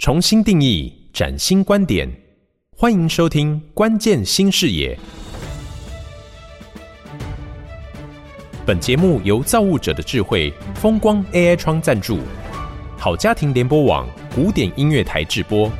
重新定义，崭新观点，欢迎收听《关键新视野》。本节目由造物者的智慧风光 AI 窗赞助，好家庭联播网古典音乐台制播。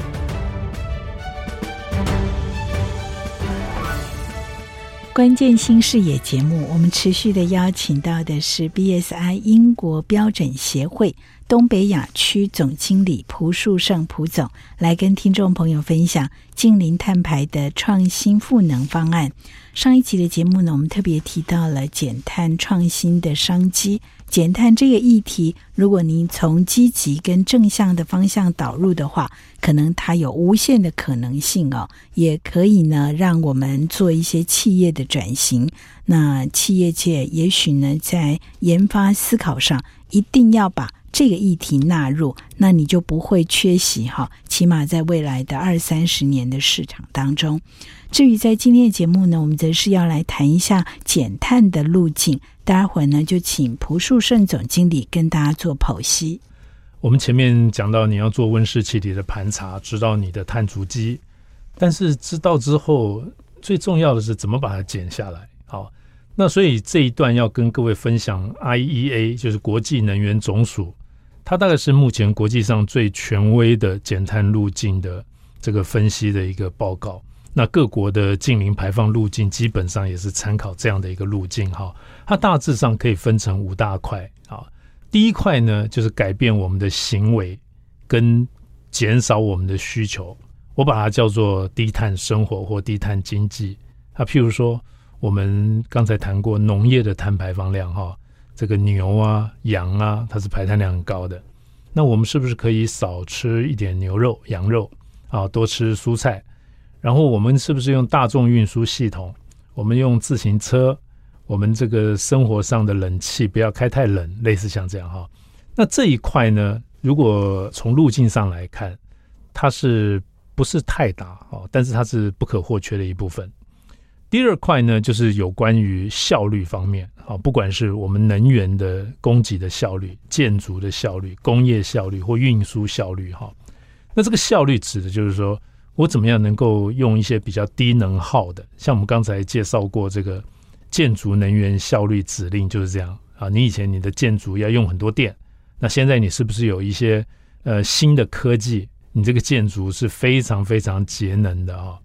关键新视野节目，我们持续的邀请到的是 BSI 英国标准协会。东北亚区总经理蒲树胜蒲总来跟听众朋友分享近邻碳排的创新赋能方案。上一集的节目呢，我们特别提到了减碳创新的商机。减碳这个议题，如果您从积极跟正向的方向导入的话，可能它有无限的可能性哦，也可以呢让我们做一些企业的转型。那企业界也许呢在研发思考上，一定要把这个议题纳入，那你就不会缺席哈。起码在未来的二三十年的市场当中，至于在今天的节目呢，我们则是要来谈一下减碳的路径。待会儿呢，就请蒲树盛总经理跟大家做剖析。我们前面讲到，你要做温室气体的盘查，知道你的碳足迹，但是知道之后，最重要的是怎么把它减下来。好。那所以这一段要跟各位分享，IEA 就是国际能源总署，它大概是目前国际上最权威的减碳路径的这个分析的一个报告。那各国的净零排放路径基本上也是参考这样的一个路径哈。它大致上可以分成五大块啊。第一块呢，就是改变我们的行为跟减少我们的需求，我把它叫做低碳生活或低碳经济。啊，譬如说。我们刚才谈过农业的碳排放量，哈，这个牛啊、羊啊，它是排碳量很高的。那我们是不是可以少吃一点牛肉、羊肉啊，多吃蔬菜？然后我们是不是用大众运输系统？我们用自行车？我们这个生活上的冷气不要开太冷，类似像这样哈。那这一块呢，如果从路径上来看，它是不是太大？哦，但是它是不可或缺的一部分。第二块呢，就是有关于效率方面啊，不管是我们能源的供给的效率、建筑的效率、工业效率或运输效率哈。那这个效率指的就是说我怎么样能够用一些比较低能耗的，像我们刚才介绍过这个建筑能源效率指令就是这样啊。你以前你的建筑要用很多电，那现在你是不是有一些呃新的科技，你这个建筑是非常非常节能的啊？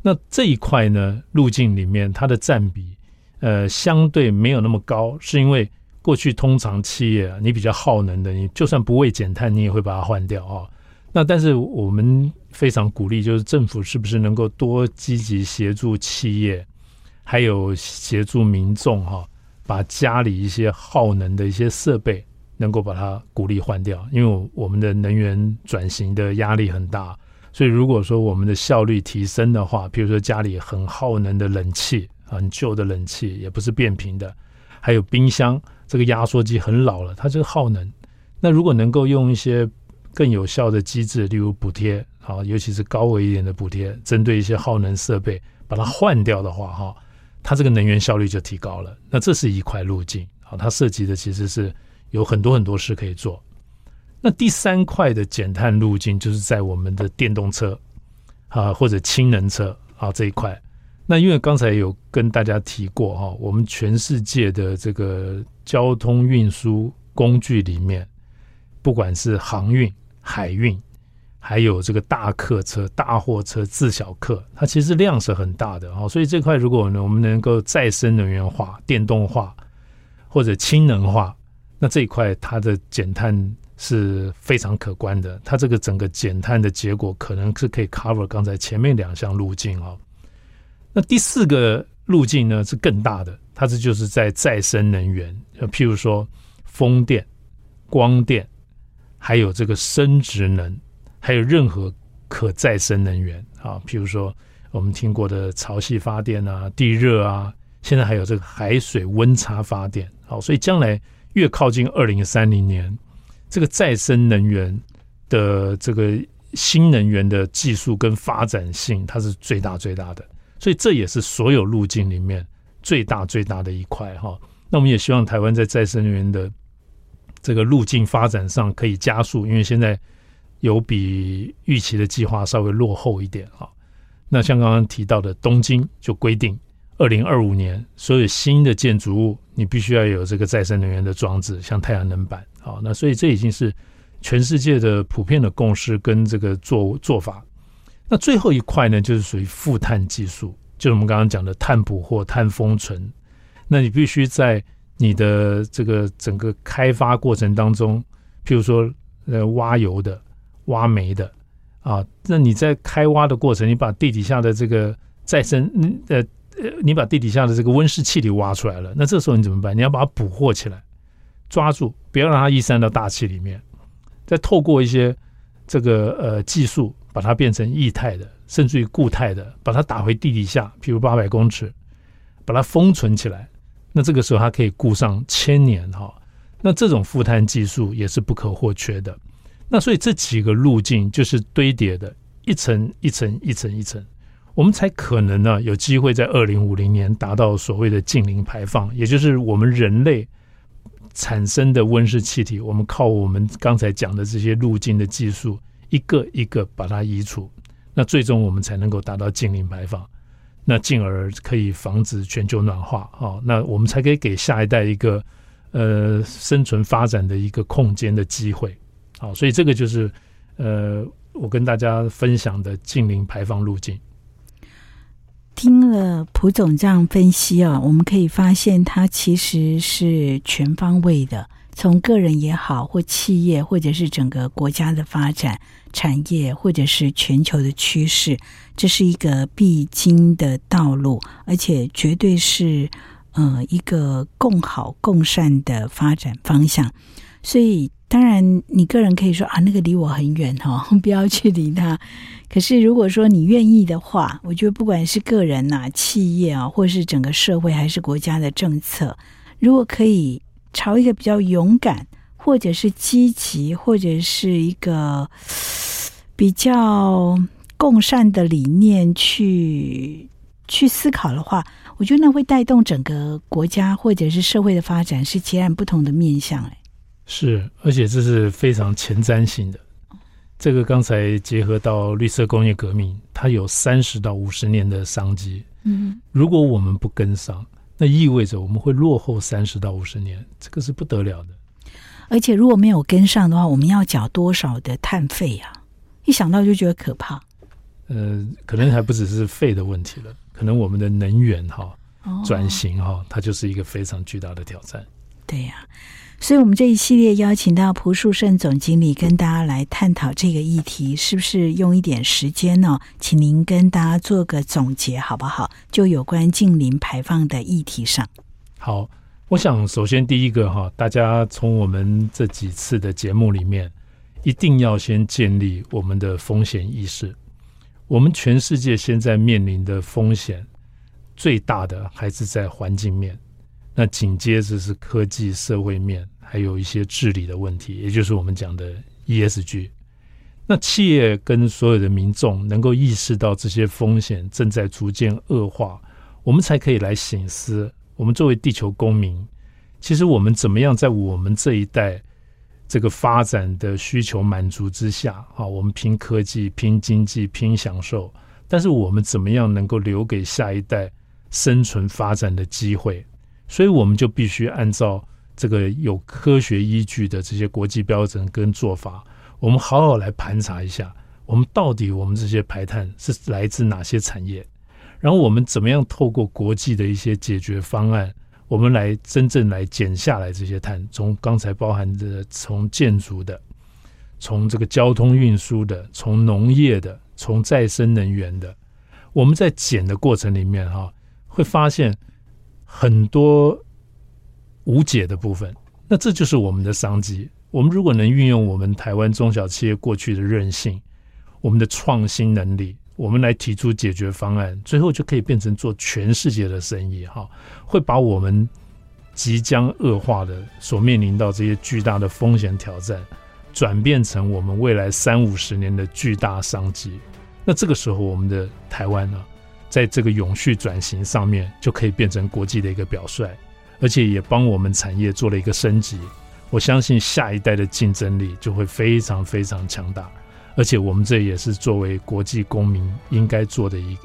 那这一块呢，路径里面它的占比，呃，相对没有那么高，是因为过去通常企业啊，你比较耗能的，你就算不为减碳，你也会把它换掉啊。那但是我们非常鼓励，就是政府是不是能够多积极协助企业，还有协助民众哈，把家里一些耗能的一些设备能够把它鼓励换掉，因为我们的能源转型的压力很大。所以，如果说我们的效率提升的话，比如说家里很耗能的冷气，很旧的冷气也不是变频的，还有冰箱，这个压缩机很老了，它就是耗能。那如果能够用一些更有效的机制，例如补贴，啊，尤其是高额一点的补贴，针对一些耗能设备把它换掉的话，哈，它这个能源效率就提高了。那这是一块路径，啊，它涉及的其实是有很多很多事可以做。那第三块的减碳路径，就是在我们的电动车啊，或者氢能车啊这一块。那因为刚才有跟大家提过哈，我们全世界的这个交通运输工具里面，不管是航运、海运，还有这个大客车、大货车、自小客，它其实量是很大的啊。所以这块如果呢，我们能够再生能源化、电动化或者氢能化，那这一块它的减碳。是非常可观的，它这个整个减碳的结果可能是可以 cover 刚才前面两项路径哦。那第四个路径呢是更大的，它这就是在再生能源，譬如说风电、光电，还有这个生质能，还有任何可再生能源啊，譬如说我们听过的潮汐发电啊、地热啊，现在还有这个海水温差发电。好，所以将来越靠近二零三零年。这个再生能源的这个新能源的技术跟发展性，它是最大最大的，所以这也是所有路径里面最大最大的一块哈。那我们也希望台湾在再生能源的这个路径发展上可以加速，因为现在有比预期的计划稍微落后一点啊。那像刚刚提到的东京就规定，二零二五年所有新的建筑物你必须要有这个再生能源的装置，像太阳能板啊。那所以这已经是全世界的普遍的共识跟这个做做法。那最后一块呢，就是属于负碳技术，就是我们刚刚讲的碳捕获、碳封存。那你必须在你的这个整个开发过程当中，譬如说呃挖油的、挖煤的。啊，那你在开挖的过程，你把地底下的这个再生，呃呃，你把地底下的这个温室气体挖出来了，那这时候你怎么办？你要把它捕获起来，抓住，不要让它逸散到大气里面，再透过一些这个呃技术，把它变成液态的，甚至于固态的，把它打回地底下，譬如八百公尺，把它封存起来。那这个时候它可以固上千年哈。那这种负碳技术也是不可或缺的。那所以这几个路径就是堆叠的，一层一层一层一层，我们才可能呢有机会在二零五零年达到所谓的净零排放，也就是我们人类产生的温室气体，我们靠我们刚才讲的这些路径的技术，一个一个把它移除，那最终我们才能够达到净零排放，那进而可以防止全球暖化啊，那我们才可以给下一代一个呃生存发展的一个空间的机会。好，所以这个就是，呃，我跟大家分享的净零排放路径。听了蒲总这样分析啊，我们可以发现，它其实是全方位的，从个人也好，或企业，或者是整个国家的发展、产业，或者是全球的趋势，这是一个必经的道路，而且绝对是呃一个共好共善的发展方向。所以。当然，你个人可以说啊，那个离我很远哈，不要去理他。可是，如果说你愿意的话，我觉得不管是个人呐、企业啊，或是整个社会，还是国家的政策，如果可以朝一个比较勇敢，或者是积极，或者是一个比较共善的理念去去思考的话，我觉得那会带动整个国家或者是社会的发展，是截然不同的面向。哎。是，而且这是非常前瞻性的。这个刚才结合到绿色工业革命，它有三十到五十年的商机。嗯，如果我们不跟上，那意味着我们会落后三十到五十年，这个是不得了的。而且如果没有跟上的话，我们要缴多少的碳费呀？一想到就觉得可怕。呃，可能还不只是费的问题了，可能我们的能源哈转型哈，它就是一个非常巨大的挑战。对呀。所以，我们这一系列邀请到蒲树胜总经理跟大家来探讨这个议题，是不是用一点时间呢？请您跟大家做个总结，好不好？就有关近邻排放的议题上。好，我想首先第一个哈，大家从我们这几次的节目里面，一定要先建立我们的风险意识。我们全世界现在面临的风险最大的还是在环境面。那紧接着是科技社会面，还有一些治理的问题，也就是我们讲的 ESG。那企业跟所有的民众能够意识到这些风险正在逐渐恶化，我们才可以来醒思：我们作为地球公民，其实我们怎么样在我们这一代这个发展的需求满足之下，啊，我们拼科技、拼经济、拼享受，但是我们怎么样能够留给下一代生存发展的机会？所以我们就必须按照这个有科学依据的这些国际标准跟做法，我们好好来盘查一下，我们到底我们这些排碳是来自哪些产业，然后我们怎么样透过国际的一些解决方案，我们来真正来减下来这些碳。从刚才包含的，从建筑的，从这个交通运输的，从农业的，从再生能源的，我们在减的过程里面哈，会发现。很多无解的部分，那这就是我们的商机。我们如果能运用我们台湾中小企业过去的韧性，我们的创新能力，我们来提出解决方案，最后就可以变成做全世界的生意。哈，会把我们即将恶化的所面临到这些巨大的风险挑战，转变成我们未来三五十年的巨大商机。那这个时候，我们的台湾呢？在这个永续转型上面，就可以变成国际的一个表率，而且也帮我们产业做了一个升级。我相信下一代的竞争力就会非常非常强大。而且我们这也是作为国际公民应该做的一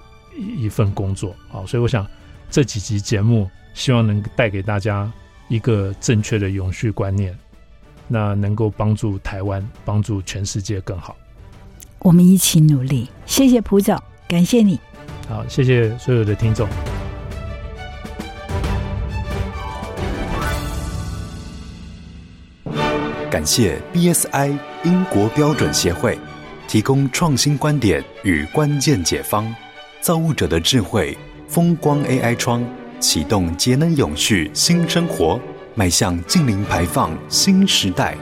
一份工作。好，所以我想这几集节目希望能带给大家一个正确的永续观念，那能够帮助台湾，帮助全世界更好。我们一起努力。谢谢蒲总，感谢你。好，谢谢所有的听众。感谢 BSI 英国标准协会提供创新观点与关键解方，造物者的智慧，风光 AI 窗启动节能永续新生活，迈向净零排放新时代。